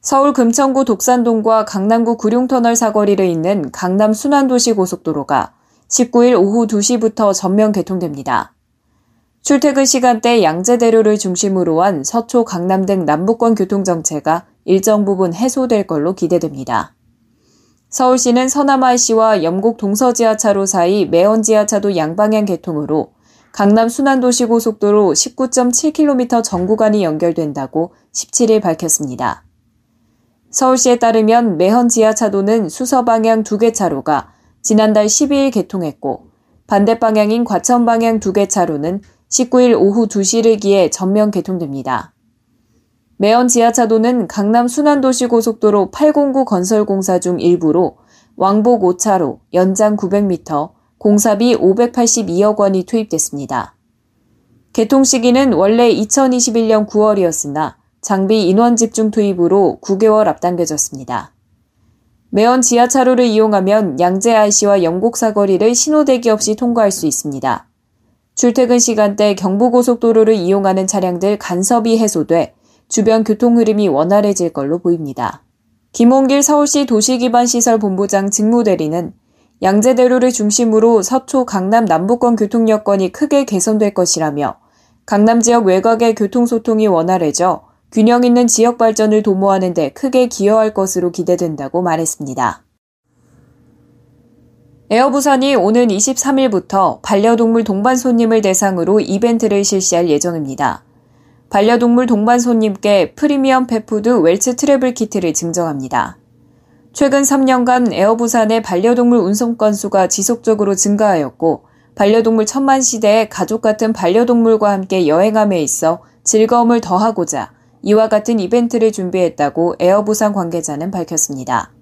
서울 금천구 독산동과 강남구 구룡터널 사거리를 잇는 강남 순환도시 고속도로가 19일 오후 2시부터 전면 개통됩니다. 출퇴근 시간대 양재대로를 중심으로 한 서초 강남 등 남부권 교통정체가 일정 부분 해소될 걸로 기대됩니다. 서울시는 서남IC와 영곡 동서지하차로 사이 매원지하차도 양방향 개통으로 강남 순환도시 고속도로 19.7km 전 구간이 연결된다고 17일 밝혔습니다. 서울시에 따르면 매헌 지하차도는 수서 방향 두개 차로가 지난달 12일 개통했고 반대 방향인 과천 방향 두개 차로는 19일 오후 2시를 기해 전면 개통됩니다. 매연 지하차도는 강남 순환도시고속도로 809 건설공사 중 일부로 왕복 5차로 연장 900m, 공사비 582억 원이 투입됐습니다. 개통 시기는 원래 2021년 9월이었으나 장비 인원 집중 투입으로 9개월 앞당겨졌습니다. 매연 지하차로를 이용하면 양재 IC와 영곡 사거리를 신호대기 없이 통과할 수 있습니다. 출퇴근 시간대 경부고속도로를 이용하는 차량들 간섭이 해소돼 주변 교통 흐름이 원활해질 걸로 보입니다. 김홍길 서울시 도시기반시설본부장 직무대리는 양재대로를 중심으로 서초 강남 남부권 교통 여건이 크게 개선될 것이라며 강남 지역 외곽의 교통소통이 원활해져 균형 있는 지역 발전을 도모하는 데 크게 기여할 것으로 기대된다고 말했습니다. 에어부산이 오는 23일부터 반려동물 동반 손님을 대상으로 이벤트를 실시할 예정입니다. 반려동물 동반 손님께 프리미엄 pet food 웰츠 travel 키트를 증정합니다. 최근 3년간 에어부산의 반려동물 운송 건수가 지속적으로 증가하였고 반려동물 천만 시대에 가족 같은 반려동물과 함께 여행함에 있어 즐거움을 더하고자 이와 같은 이벤트를 준비했다고 에어부산 관계자는 밝혔습니다.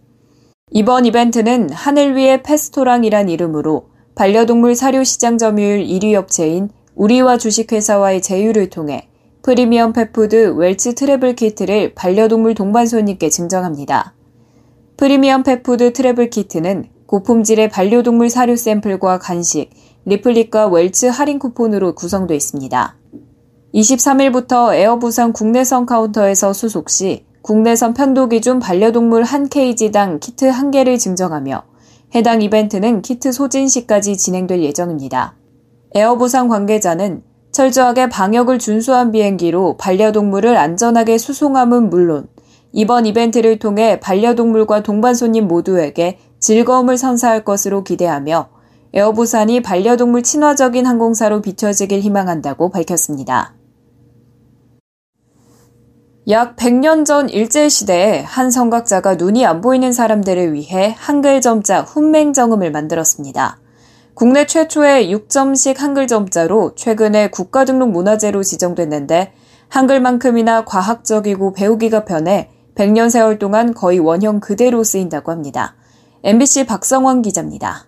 이번 이벤트는 하늘 위의 펫스토랑이란 이름으로 반려동물 사료 시장 점유율 1위 업체인 우리와 주식회사와의 제휴를 통해 프리미엄 pet food 웰츠 travel 키트를 반려동물 동반 손님께 증정합니다. 프리미엄 pet food travel 키트는 고품질의 반려동물 사료 샘플과 간식, 리플리카 웰츠 할인 쿠폰으로 구성되어 있습니다. 23일부터 에어부산 국내선 카운터에서 수속 시 국내선 편도 기준 반려동물 한 케이지당 키트 1개를 증정하며 해당 이벤트는 키트 소진 시까지 진행될 예정입니다. 에어부산 관계자는 철저하게 방역을 준수한 비행기로 반려동물을 안전하게 수송함은 물론 이번 이벤트를 통해 반려동물과 동반 손님 모두에게 즐거움을 선사할 것으로 기대하며 에어부산이 반려동물 친화적인 항공사로 비춰지길 희망한다고 밝혔습니다. 약 100년 전 일제시대에 한 성각자가 눈이 안 보이는 사람들을 위해 한글 점자 훈맹정음을 만들었습니다. 국내 최초의 6점식 한글 점자로 최근에 국가등록 문화재로 지정됐는데 한글만큼이나 과학적이고 배우기가 편해 100년 세월 동안 거의 원형 그대로 쓰인다고 합니다. MBC 박성원 기자입니다.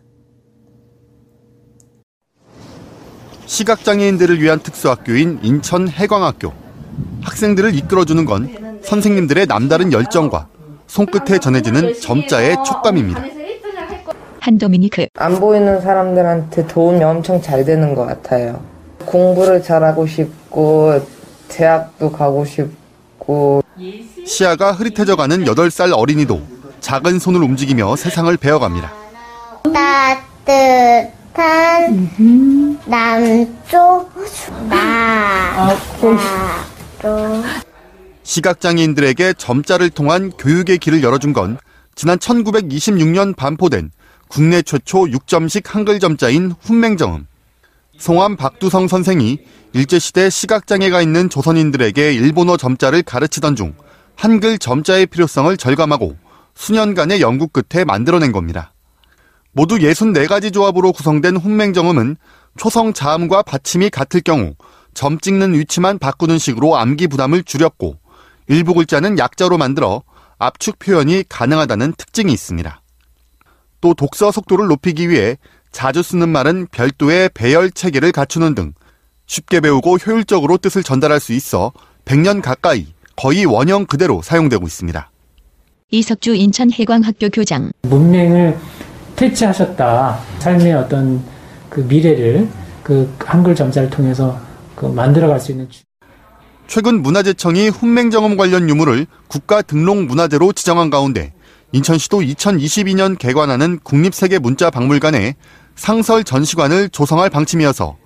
시각장애인들을 위한 특수학교인 인천 해광학교. 학생들을 이끌어주는 건 선생님들의 남다른 열정과 손끝에 전해지는 점자의 촉감입니다. 한 도미니크 안 보이는 사람들한테 도움이 엄청 잘 되는 것 같아요. 공부를 잘하고 싶고 대학도 가고 싶고 시야가 흐릿해져가는 8살 어린이도 작은 손을 움직이며 세상을 배워갑니다. 따뜻한 남쪽 나 라로 시각장애인들에게 점자를 통한 교육의 길을 열어준 건 지난 1926년 반포된 국내 최초 6점식 한글 점자인 훈맹정음. 송암 박두성 선생이 일제시대 시각장애가 있는 조선인들에게 일본어 점자를 가르치던 중 한글 점자의 필요성을 절감하고 수년간의 연구 끝에 만들어낸 겁니다. 모두 64가지 조합으로 구성된 훈맹정음은 초성 자음과 받침이 같을 경우 점 찍는 위치만 바꾸는 식으로 암기 부담을 줄였고 일부 글자는 약자로 만들어 압축 표현이 가능하다는 특징이 있습니다. 또 독서 속도를 높이기 위해 자주 쓰는 말은 별도의 배열 체계를 갖추는 등 쉽게 배우고 효율적으로 뜻을 전달할 수 있어 100년 가까이 거의 원형 그대로 사용되고 있습니다. 이석주 인천해광학교 교장. 문맹을 퇴치하셨다. 삶의 어떤 그 미래를 그 한글 점자를 통해서 그 만들어갈 수 있는 최근 문화재청이 훈맹정음 관련 유물을 국가 등록 문화재로 지정한 가운데 인천시도 2022년 개관하는 국립세계문자박물관에 상설 전시관을 조성할 방침이어서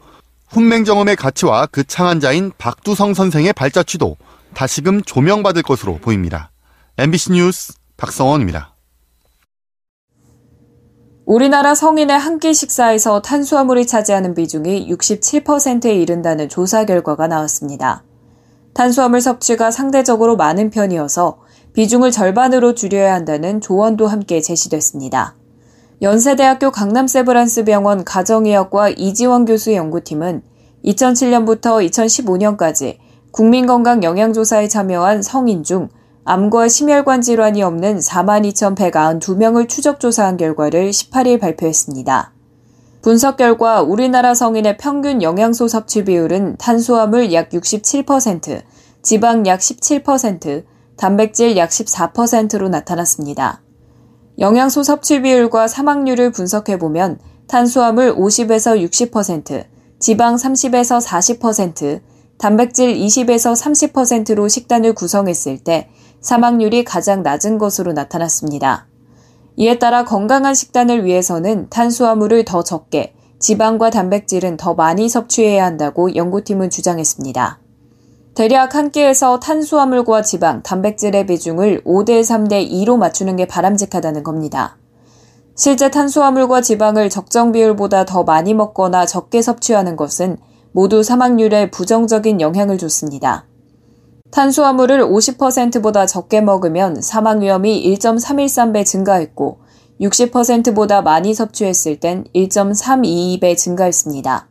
훈맹정음의 가치와 그 창안자인 박두성 선생의 발자취도 다시금 조명받을 것으로 보입니다. MBC 뉴스 박성원입니다. 우리나라 성인의 한 끼 식사에서 탄수화물이 차지하는 비중이 67%에 이른다는 조사 결과가 나왔습니다. 탄수화물 섭취가 상대적으로 많은 편이어서 비중을 절반으로 줄여야 한다는 조언도 함께 제시됐습니다. 연세대학교 강남세브란스병원 가정의학과 이지원 교수 연구팀은 2007년부터 2015년까지 국민건강 영양조사에 참여한 성인 중 암과 심혈관 질환이 없는 42,192명을 추적 조사한 결과를 18일 발표했습니다. 분석 결과 우리나라 성인의 평균 영양소 섭취 비율은 탄수화물 약 67%, 지방 약 17%, 단백질 약 14%로 나타났습니다. 영양소 섭취 비율과 사망률을 분석해보면 탄수화물 50에서 60%, 지방 30에서 40%, 단백질 20에서 30%로 식단을 구성했을 때 사망률이 가장 낮은 것으로 나타났습니다. 이에 따라 건강한 식단을 위해서는 탄수화물을 더 적게, 지방과 단백질은 더 많이 섭취해야 한다고 연구팀은 주장했습니다. 대략 한 끼에서 탄수화물과 지방, 단백질의 비중을 5대 3대 2로 맞추는 게 바람직하다는 겁니다. 실제 탄수화물과 지방을 적정 비율보다 더 많이 먹거나 적게 섭취하는 것은 모두 사망률에 부정적인 영향을 줬습니다. 탄수화물을 50%보다 적게 먹으면 사망 위험이 1.313배 증가했고 60%보다 많이 섭취했을 땐 1.322배 증가했습니다.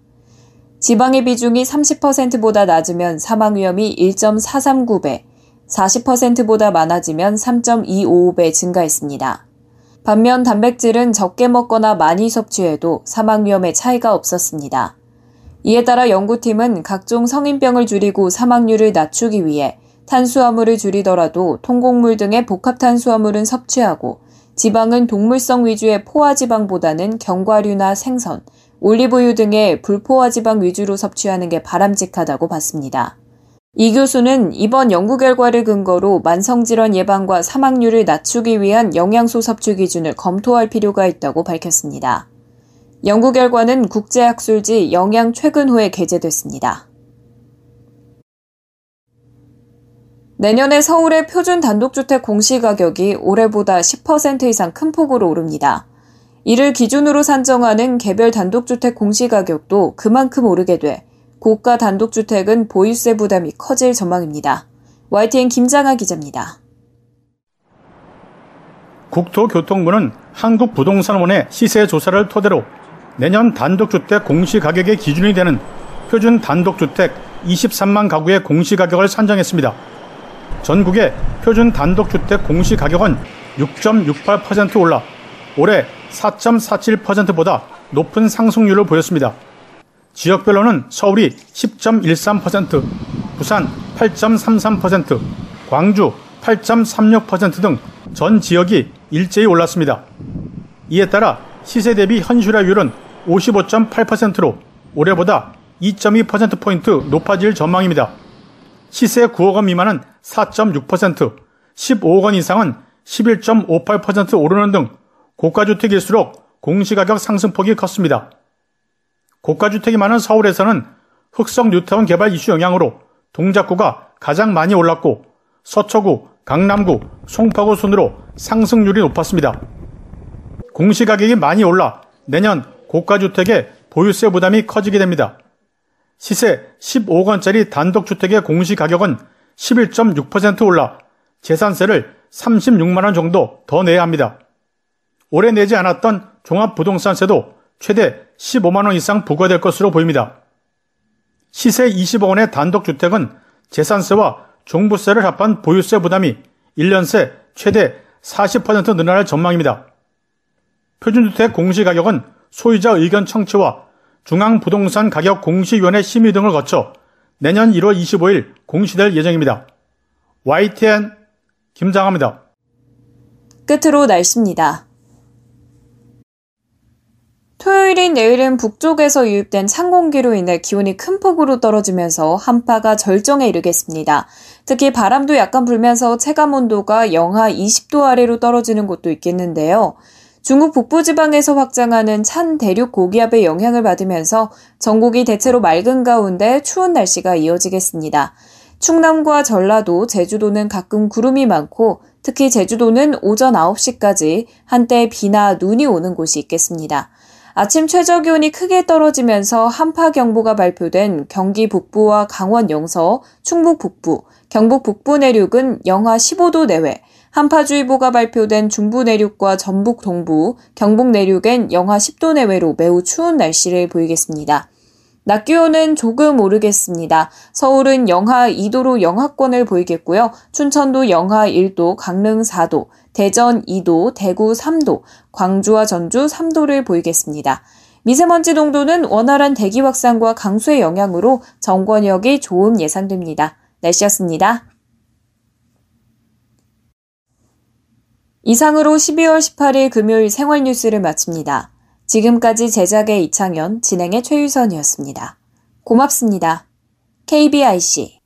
지방의 비중이 30%보다 낮으면 사망 위험이 1.439배, 40%보다 많아지면 3.255배 증가했습니다. 반면 단백질은 적게 먹거나 많이 섭취해도 사망 위험의 차이가 없었습니다. 이에 따라 연구팀은 각종 성인병을 줄이고 사망률을 낮추기 위해 탄수화물을 줄이더라도 통곡물 등의 복합탄수화물은 섭취하고 지방은 동물성 위주의 포화지방보다는 견과류나 생선, 올리브유 등의 불포화지방 위주로 섭취하는 게 바람직하다고 봤습니다. 이 교수는 이번 연구 결과를 근거로 만성질환 예방과 사망률을 낮추기 위한 영양소 섭취 기준을 검토할 필요가 있다고 밝혔습니다. 연구 결과는 국제학술지 영양 최근호에 게재됐습니다. 내년에 서울의 표준 단독주택 공시가격이 올해보다 10% 이상 큰 폭으로 오릅니다. 이를 기준으로 산정하는 개별 단독주택 공시가격도 그만큼 오르게 돼 고가 단독주택은 보유세 부담이 커질 전망입니다. YTN 김장아 기자입니다. 국토교통부는 한국부동산원의 시세 조사를 토대로 내년 단독주택 공시가격의 기준이 되는 표준 단독주택 23만 가구의 공시가격을 산정했습니다. 전국의 표준 단독주택 공시가격은 6.68% 올라 올해 4.47%보다 높은 상승률을 보였습니다. 지역별로는 서울이 10.13%, 부산 8.33%, 광주 8.36%등 전 지역이 일제히 올랐습니다. 이에 따라 시세 대비 현실화율은 55.8%로 올해보다 2.2%포인트 높아질 전망입니다. 시세 9억 원 미만은 4.6%, 15억 원 이상은 11.58% 오르는 등 고가주택일수록 공시가격 상승폭이 컸습니다. 고가주택이 많은 서울에서는 흑성 뉴타운 개발 이슈 영향으로 동작구가 가장 많이 올랐고 서초구, 강남구, 송파구 순으로 상승률이 높았습니다. 공시가격이 많이 올라 내년 고가주택의 보유세 부담이 커지게 됩니다. 시세 15억 원짜리 단독주택의 공시가격은 11.6% 올라 재산세를 36만 원 정도 더 내야 합니다. 올해 내지 않았던 종합부동산세도 최대 15만 원 이상 부과될 것으로 보입니다. 시세 20억 원의 단독주택은 재산세와 종부세를 합한 보유세 부담이 1년 새 최대 40% 늘어날 전망입니다. 표준주택 공시가격은 소유자 의견 청취와 중앙부동산 가격 공시위원회 심의 등을 거쳐 내년 1월 25일 공시될 예정입니다. YTN 김장합니다. 끝으로 날씨입니다. 토요일인 내일은 북쪽에서 유입된 찬 공기로 인해 기온이 큰 폭으로 떨어지면서 한파가 절정에 이르겠습니다. 특히 바람도 약간 불면서 체감 온도가 영하 20도 아래로 떨어지는 곳도 있겠는데요. 중국 북부지방에서 확장하는 찬 대륙 고기압의 영향을 받으면서 전국이 대체로 맑은 가운데 추운 날씨가 이어지겠습니다. 충남과 전라도, 제주도는 가끔 구름이 많고 특히 제주도는 오전 9시까지 한때 비나 눈이 오는 곳이 있겠습니다. 아침 최저 기온이 크게 떨어지면서 한파 경보가 발표된 경기 북부와 강원 영서, 충북 북부, 경북 북부 내륙은 영하 15도 내외, 한파주의보가 발표된 중부 내륙과 전북 동부, 경북 내륙엔 영하 10도 내외로 매우 추운 날씨를 보이겠습니다. 낮 기온은 조금 오르겠습니다. 서울은 영하 2도로 영하권을 보이겠고요. 춘천도 영하 1도, 강릉 4도, 대전 2도, 대구 3도, 광주와 전주 3도를 보이겠습니다. 미세먼지 농도는 원활한 대기 확산과 강수의 영향으로 정권역이 좋음 예상됩니다. 날씨였습니다. 이상으로 12월 18일 금요일 생활 뉴스를 마칩니다. 지금까지 제작의 이창현, 진행의 최유선이었습니다. 고맙습니다. KBIC